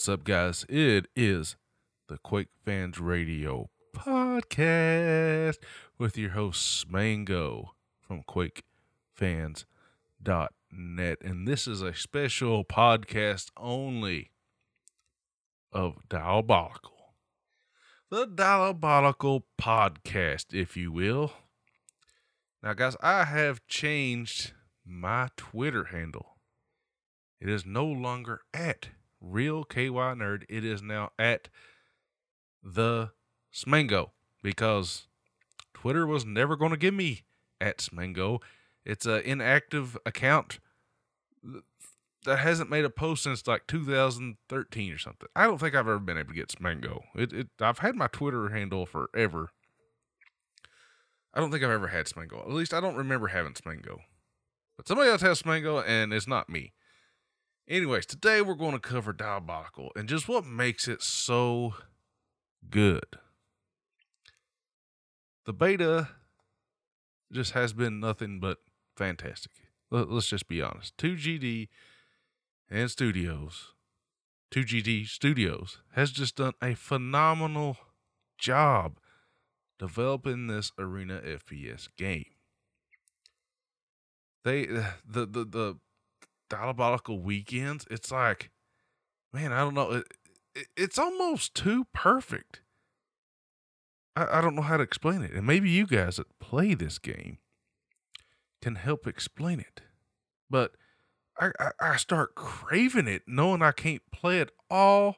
What's up, guys? It is the Quake Fans Radio podcast with your host, Mango from QuakeFans.net. And this is a special podcast only of Diabotical. The Diabotical podcast, if you will. Now, guys, I have changed my Twitter handle. It is no longer at real KY nerd. It is now at the Smango because Twitter was never going to give me at Smango. It's an inactive account that hasn't made a post since like 2013 or something. I don't think I've ever been able to get Smango. It, it I've had my Twitter handle forever. I don't think I've ever had Smango. At least I don't remember having Smango. But somebody else has Smango and it's not me. Anyways, today we're going to cover Diabotical and just what makes it so good. The beta just has been nothing but fantastic. Let's just be honest. 2GD and Studios, 2GD Studios, has just done a phenomenal job developing this arena FPS game. They the the the diabotical weekends, it's like, man, I don't know. It, it, it's almost too perfect. I, I don't know how to explain it. And maybe you guys that play this game can help explain it. But I, I, I start craving it knowing I can't play it all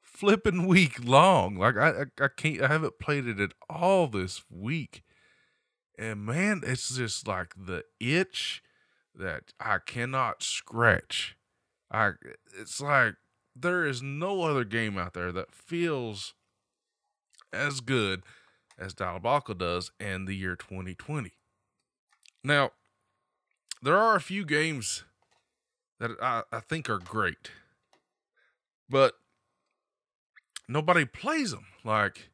flipping week long. Like I, I, I can't I haven't played it at all this week. And man, it's just like the itch that I cannot scratch. I it's like there is no other game out there that feels as good as Diabotical does in the year 2020. Now, there are a few games that I, I think are great, but nobody plays them. Like,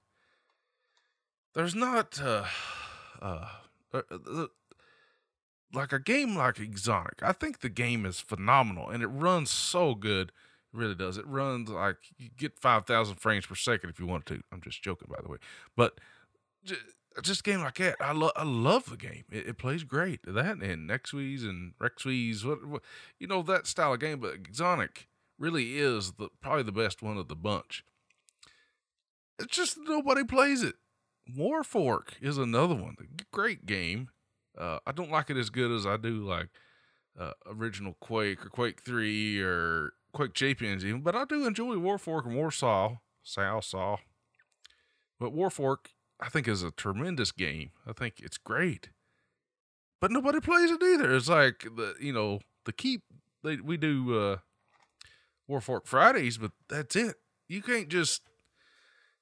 there's not uh, uh, uh, like a game like Xonotic. I think the game is phenomenal and it runs so good. It really does. It runs like you get 5,000 frames per second if you want to. I'm just joking, by the way. But just, just game like that, I, lo- I love the game. It, it plays great. That and Nexuiz and Rexuiz, what, what, you know, that style of game. But Xonotic really is the probably the best one of the bunch. It's just nobody plays it. Warfork is another one. Great game. Uh, I don't like it as good as I do like uh, original Quake or Quake Three or Quake Champions even, but I do enjoy Warfork and Warsow, Sal Saw. But Warfork, I think, is a tremendous game. I think it's great, but nobody plays it either. It's like the you know the keep they we do uh, Warfork Fridays, but that's it. You can't just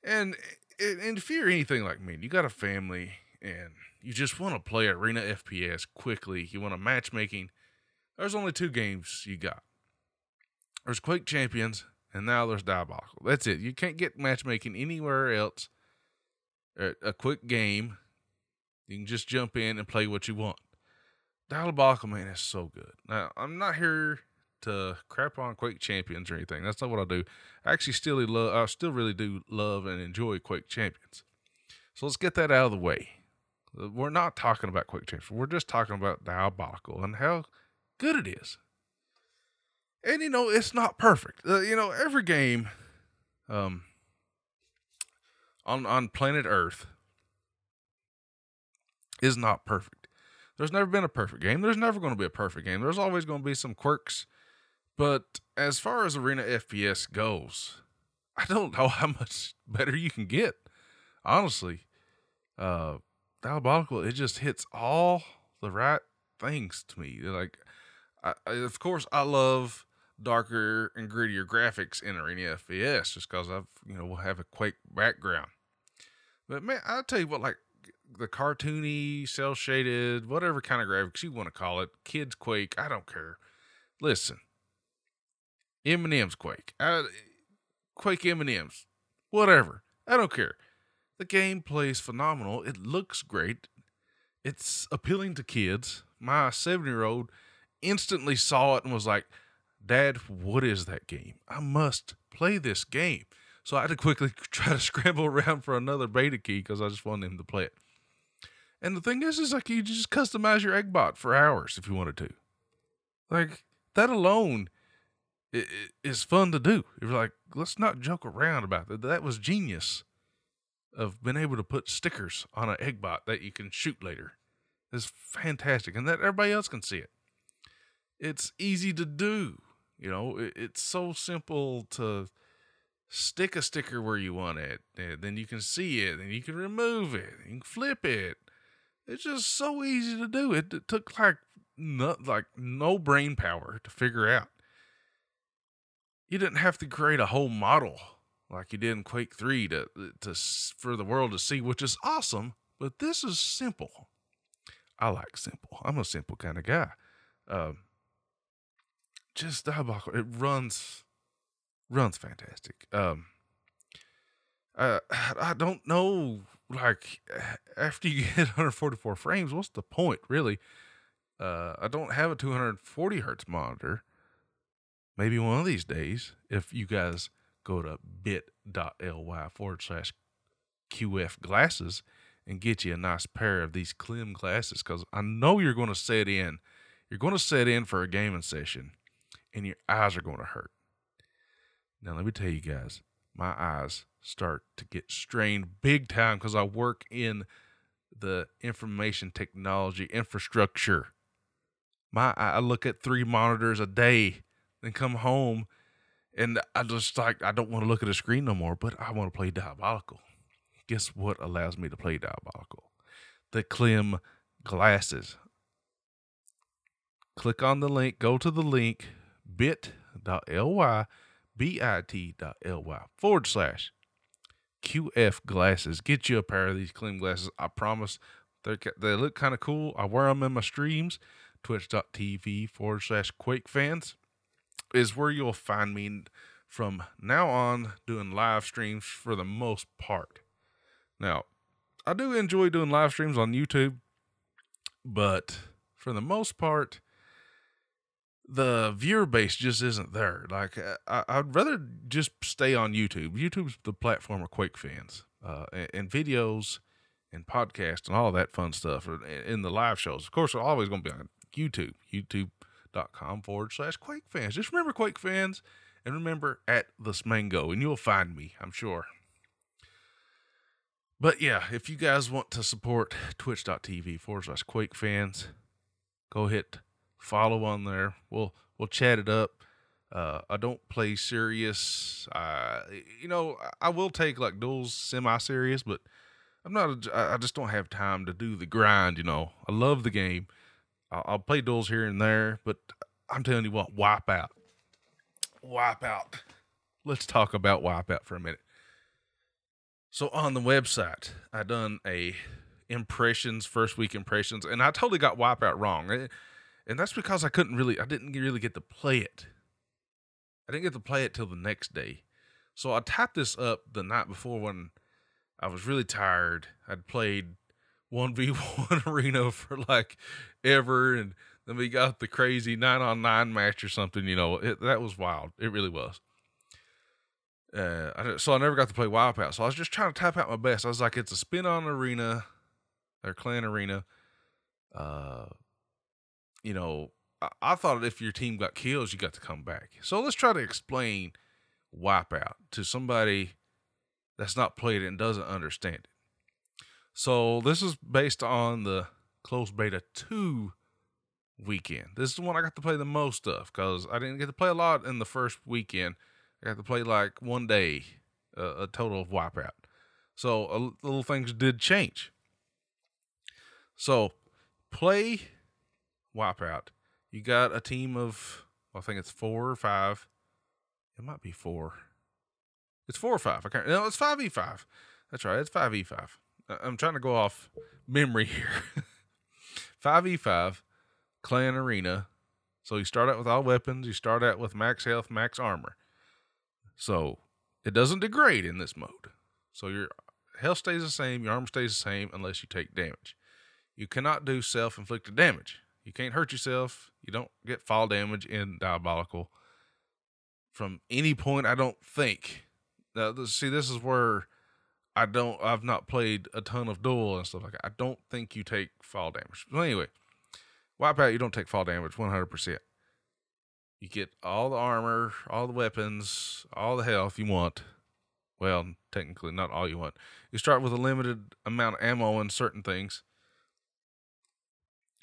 and and if you're anything like me, you got a family and you just want to play arena FPS quickly, you want a matchmaking, there's only two games you got. There's Quake Champions, and now there's Diabotical. That's it. You can't get matchmaking anywhere else. A quick game, you can just jump in and play what you want. Diabotical, man, is so good. Now, I'm not here to crap on Quake Champions or anything. That's not what I do. I actually still love. I still really do love and enjoy Quake Champions. So let's get that out of the way. We're not talking about Quake Champions. We're just talking about Diabotical and how good it is. And you know, it's not perfect. Uh, you know, every game um on on planet Earth is not perfect. There's never been a perfect game. There's never going to be a perfect game. There's always going to be some quirks. But as far as arena FPS goes, I don't know how much better you can get. Honestly, uh diabotical it just hits all the right things to me like I, I, of course i love darker and grittier graphics in arena fps just because i've you know will have a quake background. But man i'll tell you what like the cartoony cell shaded whatever kind of graphics you want to call it kids quake i don't care. Listen. Eminem's quake. I, quake eminem's. Whatever. I don't care the game plays phenomenal. It looks great. It's appealing to kids. My seven year old instantly saw it and was like, Dad, what is that game? I must play this game. So I had to quickly try to scramble around for another beta key because I just wanted him to play it. And the thing is, is like you just customize your eggbot for hours if you wanted to. Like that alone is fun to do. You're like, let's not joke around about that. That was genius of being able to put stickers on an eggbot that you can shoot later. It's fantastic, and that everybody else can see it. It's easy to do. You know, it's so simple to stick a sticker where you want it, and then you can see it, and you can remove it, you can flip it. It's just so easy to do. It, it took like no, like no brain power to figure out. You didn't have to create a whole model like you did in Quake 3 to to for the world to see, which is awesome, but this is simple. I like simple. I'm a simple kind of guy. Um, just diabotical. It runs runs fantastic. Um, uh, I don't know. Like after you get 144 frames, what's the point, really? Uh, I don't have a 240 hertz monitor. Maybe one of these days, if you guys go to bit.ly forward slash QF glasses and get you a nice pair of these Klim glasses, because I know you're going to set in. You're going to set in for a gaming session, and your eyes are going to hurt. Now, let me tell you guys, my eyes start to get strained big time because I work in the information technology infrastructure my I look at three monitors a day, then come home, and I just like I don't want to look at a screen no more, but I want to play Diabotical. Guess what allows me to play Diabotical? The Klim glasses. Click on the link, go to the link bit.ly, bit.ly forward slash QF glasses. Get you a pair of these Klim glasses. I promise they they look kind of cool. I wear them in my streams twitch.tv forward slash Quake fans is where you'll find me from now on doing live streams for the most part. Now, I do enjoy doing live streams on YouTube, but for the most part, the viewer base just isn't there. Like, I, would rather just stay on YouTube. YouTube's the platform of Quake fans, uh, and, and videos and podcasts and all that fun stuff in the live shows. Of course, they're always going to be on YouTube. YouTube, youtube.com forward slash Quake fans. Just remember Quake fans and remember at the Smango, and you'll find me, I'm sure. But yeah, if you guys want to support twitch.tv forward slash Quake fans, go hit follow on there. We'll we'll chat it up. Uh, I don't play serious. Uh, you know, I will take like duels semi serious, but I'm not. A, I just don't have time to do the grind. You know, I love the game, I'll, I'll play duels here and there, but I'm telling you what, Wipeout. Wipeout. Let's talk about Wipeout for a minute. So on the website, I done a impressions, first week impressions, and I totally got Wipeout wrong. Eh, and that's because I couldn't really, I didn't really get to play it. I didn't get to play it till the next day. So I typed this up the night before when I was really tired. I'd played 1v1 arena for like ever. And then we got the crazy nine on nine match or something. You know, it, that was wild. It really was. Uh, I, so I never got to play Wipeout. So I was just trying to type out my best. I was like, it's a spin on arena, or clan arena. Uh, you know, I, I thought if your team got kills, you got to come back. So let's try to explain Wipeout to somebody that's not played it and doesn't understand it. So this is based on the closed beta 2 weekend. This is the one I got to play the most of because I didn't get to play a lot in the first weekend. I got to play like one day, uh, a total of Wipeout. So uh, little things did change. So play Wipeout. You got a team of, well, I think it's four or five. It might be four. It's four or five. I can't. No, it's five e five. That's right. It's five e five. I'm trying to go off memory here. 5v5, clan arena. So you start out with all weapons, you start out with max health, max armor. So it doesn't degrade in this mode. So your health stays the same, your armor stays the same unless you take damage. You cannot do self inflicted damage. You can't hurt yourself. You don't get fall damage in diabotical. from any point. I don't think. Now, see, this is where I don't. I've not played a ton of duel and stuff like that. I don't think you take fall damage. Well, anyway, wipeout you don't take fall damage 100. percent You get all the armor, all the weapons, all the health you want. Well, technically, not all you want. You start with a limited amount of ammo and certain things.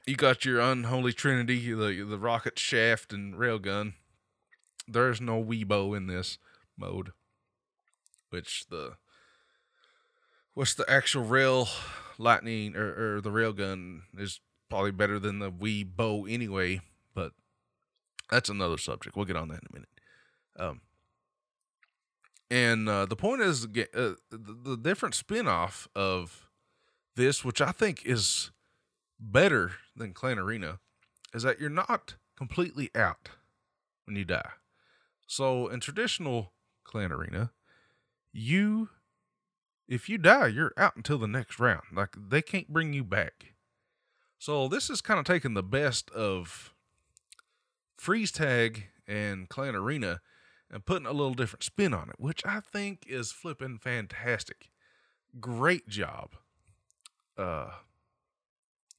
You got your unholy trinity, the the rocket shaft and railgun. There's no Weebow in this mode, which the what's the actual rail lightning or, or the rail gun is probably better than the wee bow anyway, but that's another subject. We'll get on that in a minute. Um, and uh, the point is, uh, the, the different spin-off of this, which I think is better than Clan Arena, is that you're not completely out when you die. So in traditional Clan Arena, you if you die, you're out until the next round. Like they can't bring you back. So this is kind of taking the best of freeze tag and clan arena and putting a little different spin on it, which I think is flipping fantastic. Great job. Uh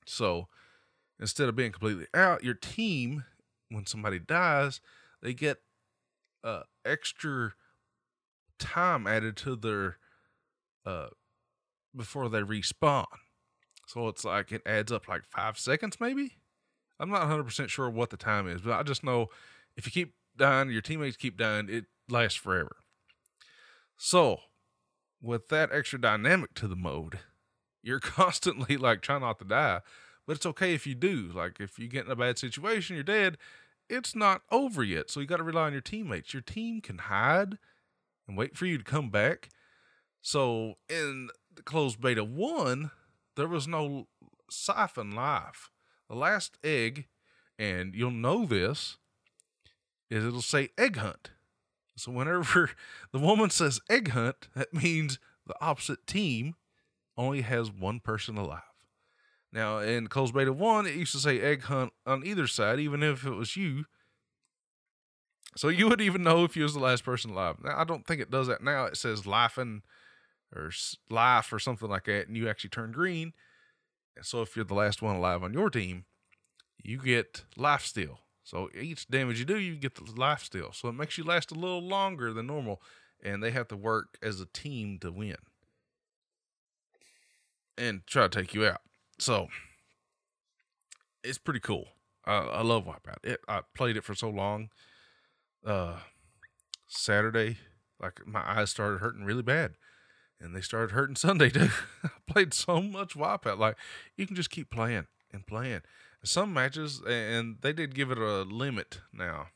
so instead of being completely out, your team, when somebody dies, they get uh extra time added to their uh before they respawn. So it's like it adds up like five seconds, maybe. I'm not 100% sure what the time is, but I just know if you keep dying, your teammates keep dying, it lasts forever. So, with that extra dynamic to the mode, you're constantly like trying not to die, but it's okay if you do. Like, if you get in a bad situation, you're dead, it's not over yet. So, you got to rely on your teammates. Your team can hide and wait for you to come back so in the closed beta one, there was no siphon life. The last egg, and you'll know this, is it'll say egg hunt. So whenever the woman says egg hunt, that means the opposite team only has one person alive. Now in closed beta one, it used to say egg hunt on either side, even if it was you. So you would even know if you was the last person alive. Now I don't think it does that now. It says life and or life or something like that, and you actually turn green. And so if you're the last one alive on your team, you get life steal. So each damage you do, you get the life steal. So it makes you last a little longer than normal, and they have to work as a team to win and try to take you out. So it's pretty cool. I, I love Wipeout. It, I played it for so long. Uh, Saturday, like my eyes started hurting really bad and they started hurting Sunday. I played so much Wipeout. Like you can just keep playing and playing. Some matches, and they did give it a limit now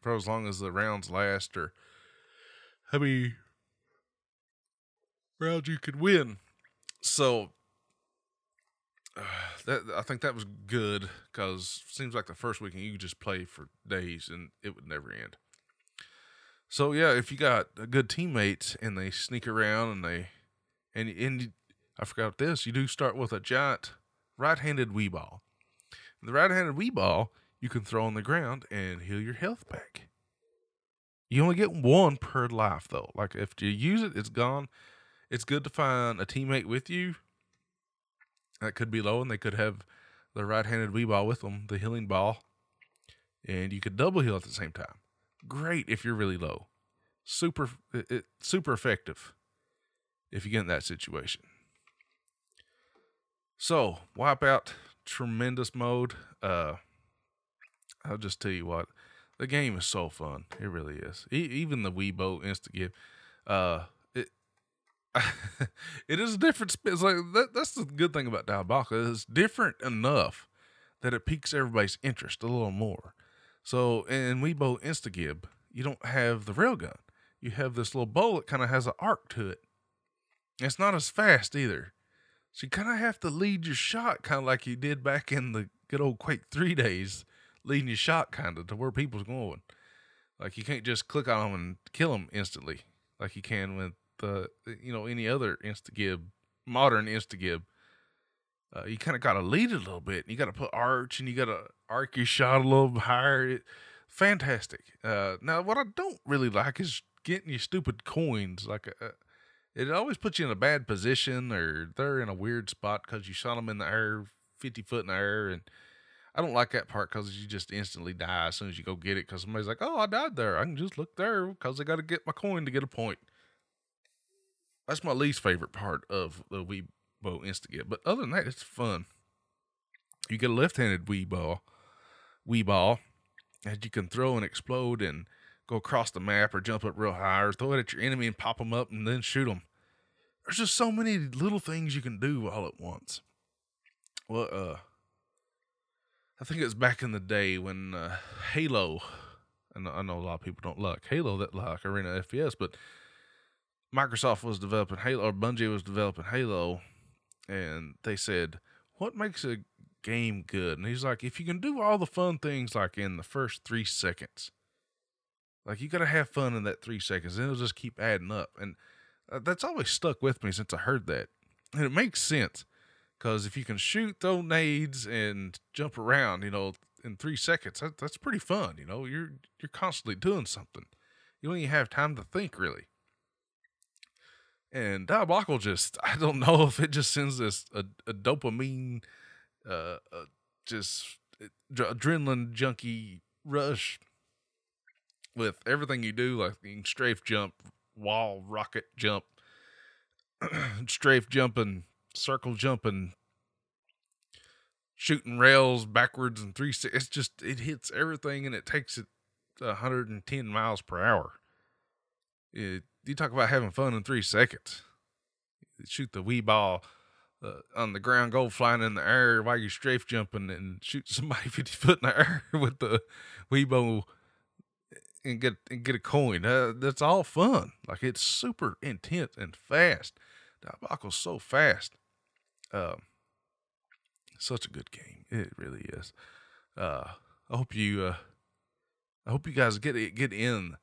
for as long as the rounds last, or how many rounds you could win. So uh, that I think that was good because seems like the first weekend you could just play for days and it would never end. So yeah, if you got a good teammates and they sneak around and they and and I forgot this, you do start with a giant right-handed wee ball. The right-handed wee ball you can throw on the ground and heal your health back. You only get one per life though. Like if you use it, it's gone. It's good to find a teammate with you that could be low and they could have the right-handed wee ball with them, the healing ball, and you could double heal at the same time great if you're really low. Super, it, it, super effective if you get in that situation. So, Wipeout, tremendous mode. Uh, I'll just tell you what, the game is so fun. It really is. E- even the Weebow Instagib, uh, it it is a different. It's like that, that's the good thing about Diabotical. It's different enough that it piques everybody's interest a little more. So in Weebow Instagib, you don't have the railgun. You have this little bow that kind of has an arc to it. It's not as fast either. So you kind of have to lead your shot kind of like you did back in the good old Quake 3 days, leading your shot kind of to where people's going. Like you can't just click on them and kill them instantly like you can with the you know any other Instagib, modern Instagib uh, you kind of got to lead it a little bit. You got to put arch and you got to arc your shot a little higher. Fantastic. Uh, now, what I don't really like is getting you stupid coins. Like, uh, it always puts you in a bad position, or they're in a weird spot because you shot them in the air, fifty foot in the air, and I don't like that part because you just instantly die as soon as you go get it. Because somebody's like, "Oh, I died there. I can just look there because I got to get my coin to get a point." That's my least favorite part of the Wii Bo Insta-Get. But other than that, it's fun. You get a left-handed wee ball, Wii ball, that you can throw and explode and go across the map or jump up real high or throw it at your enemy and pop them up and then shoot them. There's just so many little things you can do all at once. Well, uh, I think it was back in the day when uh, Halo, and I know a lot of people don't like Halo that like Arena FPS, but Microsoft was developing Halo, or Bungie was developing Halo, and they said, "What makes a game good?" And he's like, "If you can do all the fun things like in the first three seconds, like you got to have fun in that three seconds, and it'll just keep adding up." And uh, that's always stuck with me since I heard that, and it makes sense because if you can shoot, throw nades, and jump around, you know, in three seconds, that, that's pretty fun. You know, you're you're constantly doing something. You don't even have time to think really. And Diabotical just, I don't know if it just sends this a, a dopamine, uh, just adrenaline junkie rush with everything you do, like you strafe jump, wall rocket jump, strafe jumping, circle jumping, shooting rails backwards and three. It's just it hits everything and it takes it 110 miles per hour. It, you talk about having fun in three seconds. shoot the wee ball uh, on the ground, go flying in the air while you're strafe jumping and shoot somebody 50 foot in the air with the wee ball and get and get a coin. Uh, that's all fun. Like it's super intense and fast. Diabotical's so fast. Um, such a good game. It really is. Uh, I hope you. Uh, I hope you guys get get in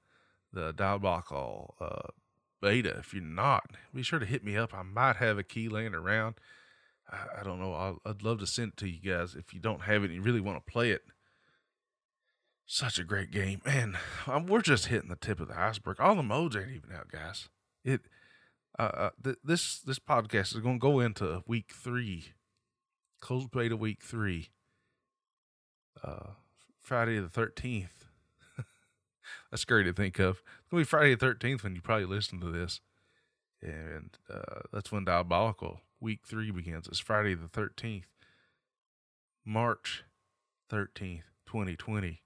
the Diabotical uh, beta. If you're not, be sure to hit me up. I might have a key laying around. I, I don't know. i would love to send it to you guys if you don't have it and you really want to play it. Such a great game, man. I'm, we're just hitting the tip of the iceberg. All the modes ain't even out, guys. It. Uh, uh th- this this podcast is going to go into week three, closed beta week three. Uh, Friday the thirteenth that's scary to think of. It's gonna be Friday the thirteenth when you probably listen to this, and uh, that's when Diabotical Week Three begins. It's Friday the thirteenth, March thirteenth, twenty twenty.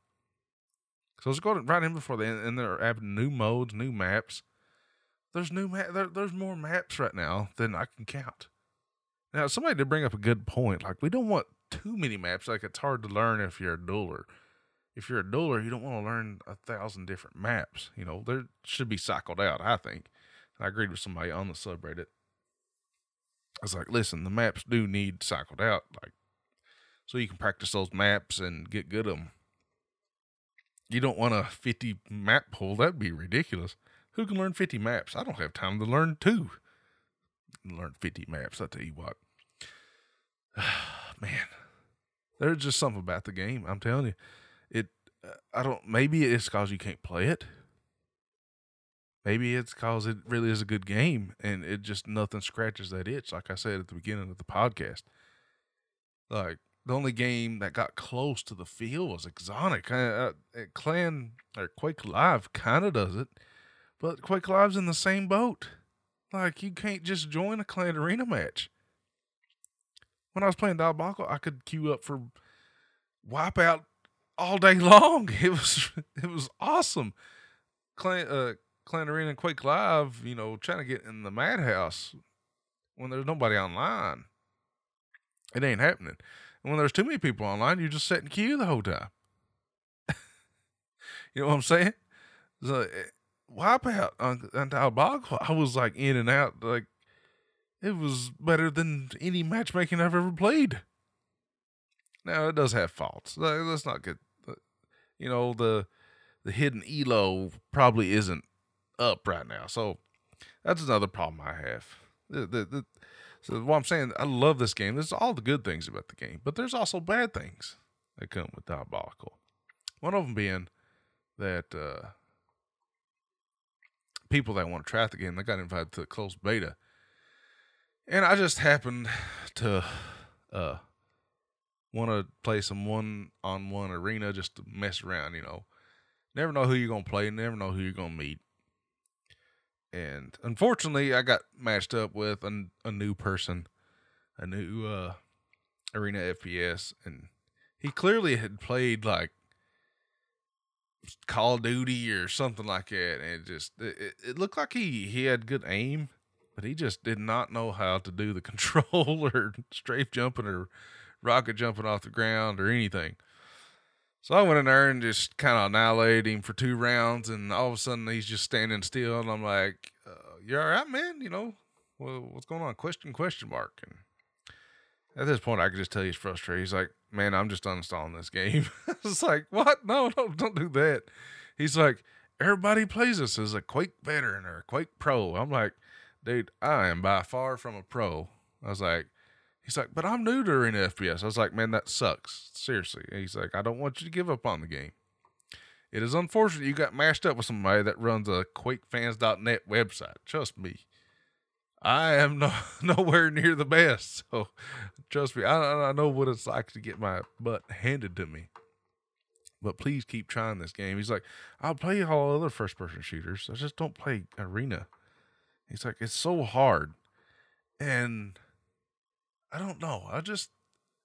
So let's go right in before then, and they're adding new modes, new maps. There's new ma- there, There's more maps right now than I can count. Now, somebody did bring up a good point. Like, we don't want too many maps. Like, it's hard to learn if you're a dueler if you're a dueler, you don't want to learn a thousand different maps. You know, there should be cycled out, I think. I agreed with somebody on the subreddit. I was like, listen, the maps do need cycled out, like, so you can practice those maps and get good at them. You don't want a 50 map pool. That'd be ridiculous. Who can learn 50 maps? I don't have time to learn two. Learn 50 maps, I tell you what. Man, there's just something about the game. I'm telling you I don't. Maybe it's because you can't play it. Maybe it's because it really is a good game and it just nothing scratches that itch. Like I said at the beginning of the podcast, like the only game that got close to the feel was Xonotic. Uh, uh, Clan or Quake Live kind of does it, but Quake Live's in the same boat. Like you can't just join a Clan Arena match. When I was playing Diabotical, I could queue up for Wipeout all day long. It was it was awesome. Clan uh Clan Arena and Quake Live, you know, trying to get in the madhouse when there's nobody online. It ain't happening. And when there's too many people online, you're just sitting queue the whole time. you know what I'm saying? So eh, wipeout on, on Diabotical, I was like in and out. Like it was better than any matchmaking I've ever played. Now it does have faults. Let's not get you know the the hidden elo probably isn't up right now. So that's another problem I have. The, the, the, so what I'm saying, I love this game. There's all the good things about the game, but there's also bad things that come with Diabotical. One of them being that uh, people that want to try the game they got invited to the closed beta, and I just happened to uh, want to play some one on one arena just to mess around. You know, never know who you're gonna play, never know who you're gonna meet. And unfortunately, I got matched up with a, a new person, a new uh, arena FPS, and he clearly had played like Call of Duty or something like that, and it just it, it looked like he he had good aim, but he just did not know how to do the control or strafe jumping or rocket jumping off the ground or anything. So I went in there and just kind of annihilated him for two rounds, and all of a sudden he's just standing still, and I'm like, uh, "You all right, man? You know, well, what's going on?" Question question mark. And at this point, I could just tell he's frustrated. He's like, man, I'm just uninstalling this game. it's like, what? No, no, don't do that. He's like, everybody plays this as a Quake veteran or a Quake pro. I'm like, dude, I am by far from a pro. I was like, he's like, but I'm new to Arena FPS. I was like, man, that sucks. Seriously. he's like, I don't want you to give up on the game. It is unfortunate you got mashed up with somebody that runs a QuakeFans.net website. Trust me. I am no, nowhere near the best. So trust me, I, I know what it's like to get my butt handed to me. But please keep trying this game. He's like, I'll play all other first person shooters. I just don't play Arena. He's like, it's so hard. And I don't know. I just,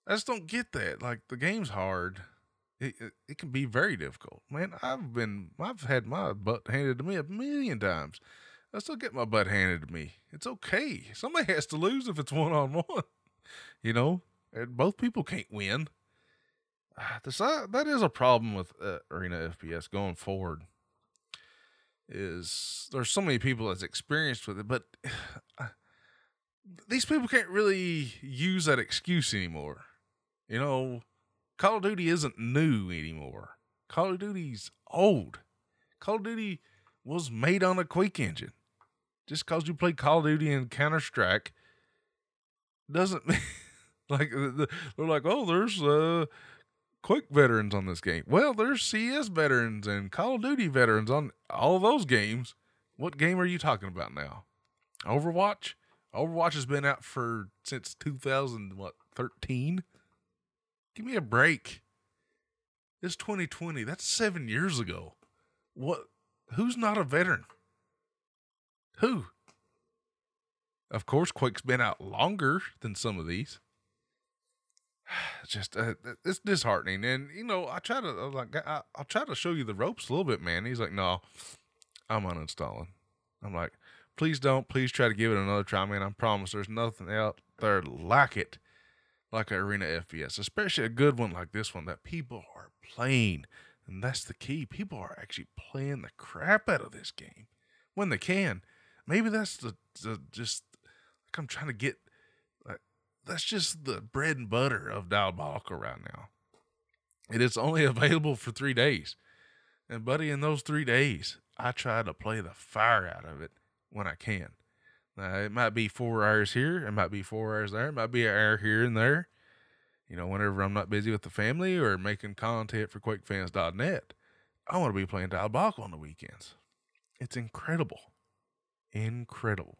I just don't get that. Like the game's hard. It, it, it can be very difficult. Man, I've been, I've had my butt handed to me a million times. I still get my butt handed to me. It's okay. Somebody has to lose if it's one on one. You know, and both people can't win. This, uh, that is a problem with uh, Arena FPS going forward. Is there's so many people that's experienced with it, but uh, these people can't really use that excuse anymore. You know, Call of Duty isn't new anymore. Call of Duty's old. Call of Duty was made on a Quake engine just because you play Call of Duty and Counter Strike doesn't mean like they're like, oh, there's uh Quake veterans on this game. Well, there's CS veterans and Call of Duty veterans on all those games. What game are you talking about now? Overwatch? Overwatch has been out for since 2000 what 13? Give me a break. It's 2020. That's 7 years ago. What who's not a veteran? Who? Of course, Quake's been out longer than some of these. Just uh, it's disheartening, and you know I try to like I, will try to show you the ropes a little bit, man. He's like, no, I'm uninstalling. I'm like, please don't, please try to give it another try, man. I promise there's nothing out there like it, like an Arena FPS, especially a good one like this one that people are playing, and that's the key. People are actually playing the crap out of this game when they can maybe that's the, the just like I'm trying to get like that's just the bread and butter of Diabotical right now. And It is only available for three days. And buddy, in those three days, I try to play the fire out of it when I can. Now it might be four hours here, it might be four hours there, it might be an hour here and there. You know, whenever I'm not busy with the family or making content for QuakeFans.net, I want to be playing Diabotical on the weekends. It's incredible incredible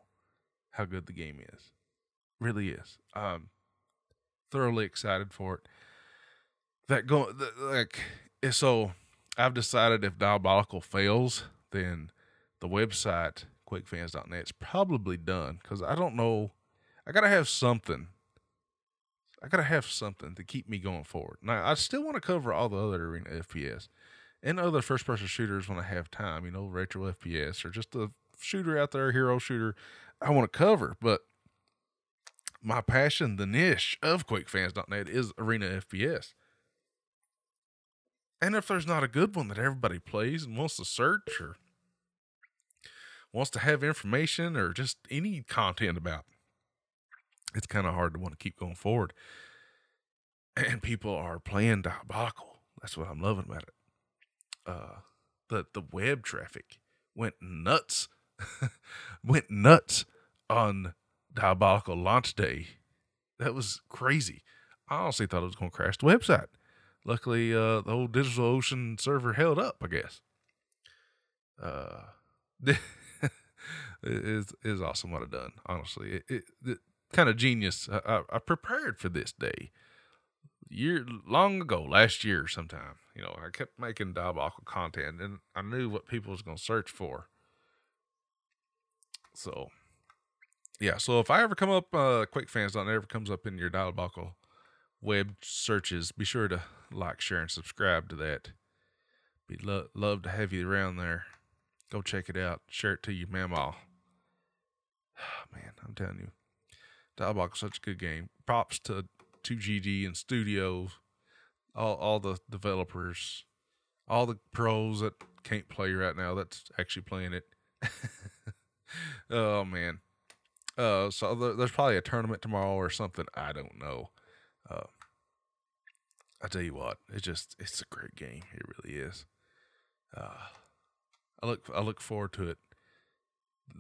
how good the game is. Really is. Um, thoroughly excited for it. That go like so. I've decided if Diabotical fails, then the website QuakeFans.net is probably done because I don't know. I gotta have something. I gotta have something to keep me going forward. Now I still want to cover all the other arena FPS and other first-person shooters when I have time. You know, retro FPS or just the shooter out there, hero shooter, I want to cover. But my passion, the niche of QuakeFans.net is Arena FPS. And if there's not a good one that everybody plays and wants to search or wants to have information or just any content about, it's kind of hard to want to keep going forward. And people are playing Diabotical. That's what I'm loving about it. Uh, the the web traffic went nuts went nuts on Diabotical launch day. That was crazy. I honestly thought it was going to crash the website. Luckily, uh, the old DigitalOcean server held up, I guess. uh, is is awesome what I've done. Honestly, it, it, it kind of genius. I, I, I, prepared for this day year long ago, last year sometime. You know, I kept making diabotical content, and I knew what people was gonna search for. So, yeah. So if I ever come up, uh, Quake fans don't ever comes up in your diabotical web searches, be sure to like, share, and subscribe to that. Be lo- love to have you around there. Go check it out. Share it to your mama. Man, I'm telling you, Diabotical such a good game. Props to 2GD and studios, all all the developers, all the pros that can't play right now. That's actually playing it. oh man. Uh, so there's probably a tournament tomorrow or something. I don't know. Uh, I tell you what, it's just it's a great game. It really is. Uh, I look I look forward to it,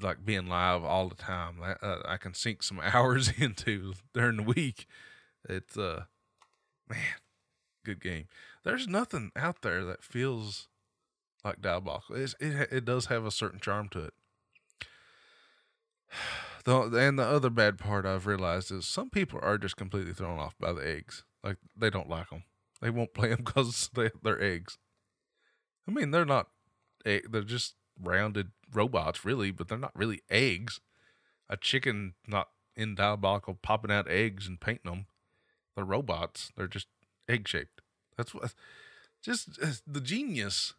like being live all the time. I, uh, I can sink some hours into during the week. It's uh, man, good game. There's nothing out there that feels like diabotical. It's, it it does have a certain charm to it. The, and the other bad part I've realized is some people are just completely thrown off by the eggs. Like they don't like them. They won't play them because they, they're eggs. I mean, they're not. They're just rounded robots, really, but they're not really eggs. A chicken not in diabotical popping out eggs and painting them. They're robots. They're just egg shaped. That's what. Just eh, the genius.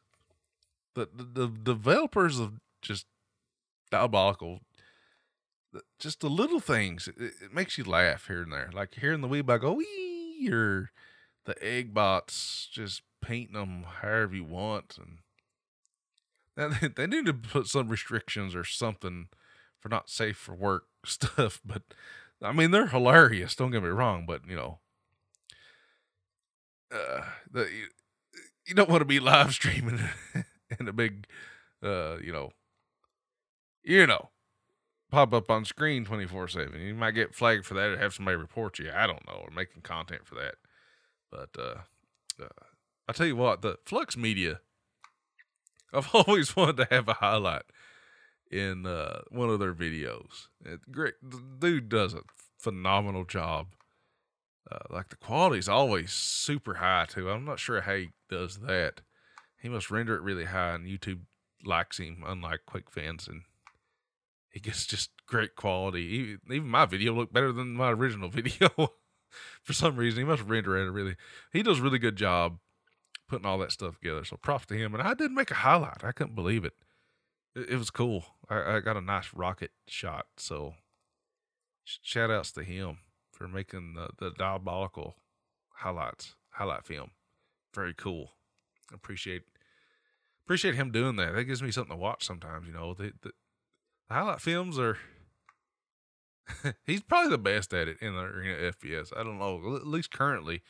The, the the developers of just diabotical just the little things it, it, makes you laugh here and there like hearing the oh, wee bug go wee or the egg bots just painting them however you want and they, need to put some restrictions or something for not safe for work stuff but i mean they're hilarious don't get me wrong but you know. Uh the, you, you don't want to be live streaming in a big uh you know you know pop up on screen 24 7 you might get flagged for that or have somebody report you i don't know or making content for that. But uh, uh, I tell you what, the Flux Media, I've always wanted to have a highlight in uh, one of their videos. It, great, the dude does a phenomenal job. Uh, like the quality's always super high too. I'm not sure how he does that. He must render it really high, and YouTube likes him, unlike Quake fans, and he gets just great quality. Even my video looked better than my original video. for some reason. He must render it really. He does a really good job putting all that stuff together. So props to him. And I did make a highlight. I couldn't believe it. It, it was cool. I, I, got a nice rocket shot. So shout outs to him for making the, the diabotical highlights, highlight film. Very cool. Appreciate appreciate him doing that. That gives me something to watch sometimes. You know, the, the, the highlight films are he's probably the best at it in the arena FPS. I don't know, at least currently.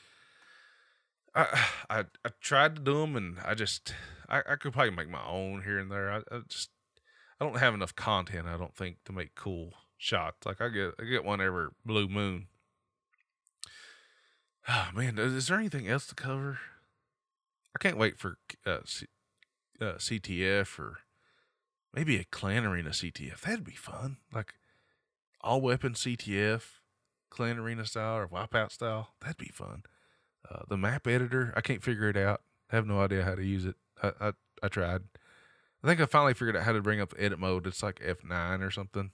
I I, I tried to do them, and I just I, I could probably make my own here and there. I, I, just I don't have enough content. I don't think to make cool shots. Like I get I get one every blue moon. Oh man, is there anything else to cover? I can't wait for uh, C, uh, CTF or maybe a clan arena CTF. That'd be fun. Like all weapon CTF, clan arena style or wipeout style. That'd be fun. Uh, the map editor, I can't figure it out. I have no idea how to use it. I, I, I tried. I think I finally figured out how to bring up edit mode. It's like F9 or something.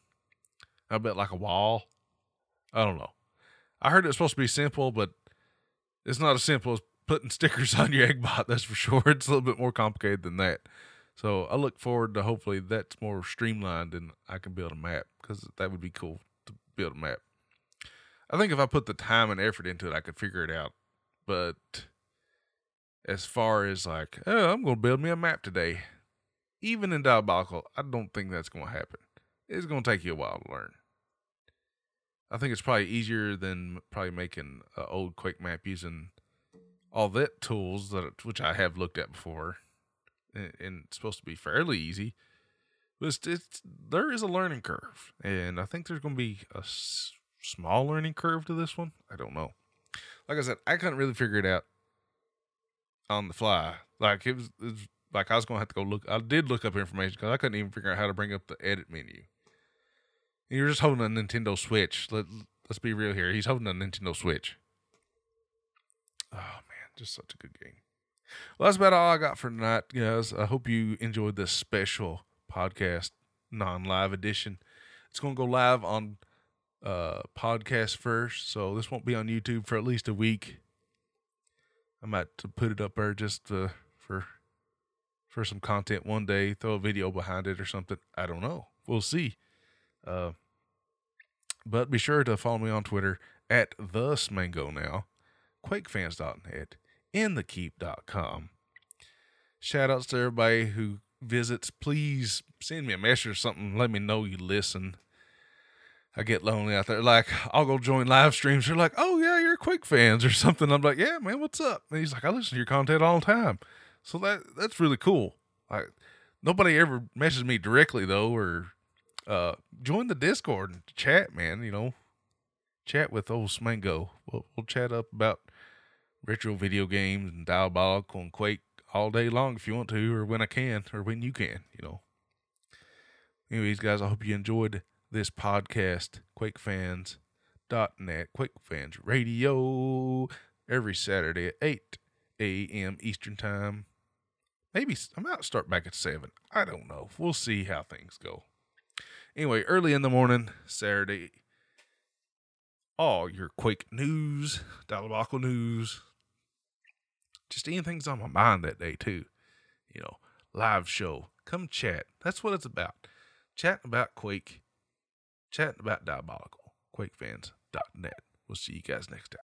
I bet like a wall. I don't know. I heard it's supposed to be simple, but it's not as simple as putting stickers on your egg bot. That's for sure. It's a little bit more complicated than that. So I look forward to hopefully that's more streamlined and I can build a map because that would be cool to build a map. I think if I put the time and effort into it, I could figure it out. But as far as like, oh, I'm to build me a map today, even in Diabotical, I don't think that's to happen. It's to take you a while to learn. I think it's probably easier than probably making an old Quake map using all that tools that which I have looked at before and, and it's supposed to be fairly easy. But it's, it's, there is a learning curve, and I think there's going to be a s- small learning curve to this one. I don't know. Like I said, I couldn't really figure it out on the fly. Like it was, it was like I was gonna have to go look. I did look up information because I couldn't even figure out how to bring up the edit menu. And you're just holding a Nintendo Switch. Let Let's be real here. He's holding a Nintendo Switch. Oh man, just such a good game. Well, that's about all I got for tonight, guys. I hope you enjoyed this special podcast, non-live edition. It's gonna go live on uh podcast first, so this won't be on YouTube for at least a week. I might put it up there just uh, for for some content one day, throw a video behind it or something. I don't know. We'll see. Uh, but be sure to follow me on Twitter at the Smango now, QuakeFans.net, and thekeep.com. Shout outs to everybody who visits. Please send me a message or something. Let me know you listen. I get lonely out there. Like, I'll go join live streams. They're like, oh, yeah, you're Quake fans or something. I'm like, yeah, man, what's up? And he's like, I listen to your content all the time. So that that's really cool. Like, nobody ever messages me directly, though, or uh, join the Discord and chat, man. You know, chat with old Smango. We'll, we'll chat up about retro video games and Diabotical and Quake all day long if you want to, or when I can, or when you can, you know. Anyways, guys, I hope you enjoyed this podcast, QuakeFans.net, Quake Fans Radio, every Saturday at 8 a.m. Eastern Time. Maybe I might start back at 7. I don't know. We'll see how things go. Anyway, early in the morning, Saturday, all your Quake news, Diabotical news, just anything's on my mind that day, too. You know, live show. Come chat. That's what it's about. Chatting about Quake, chatting about Diabotical. QuakeFans.net. We'll see you guys next time.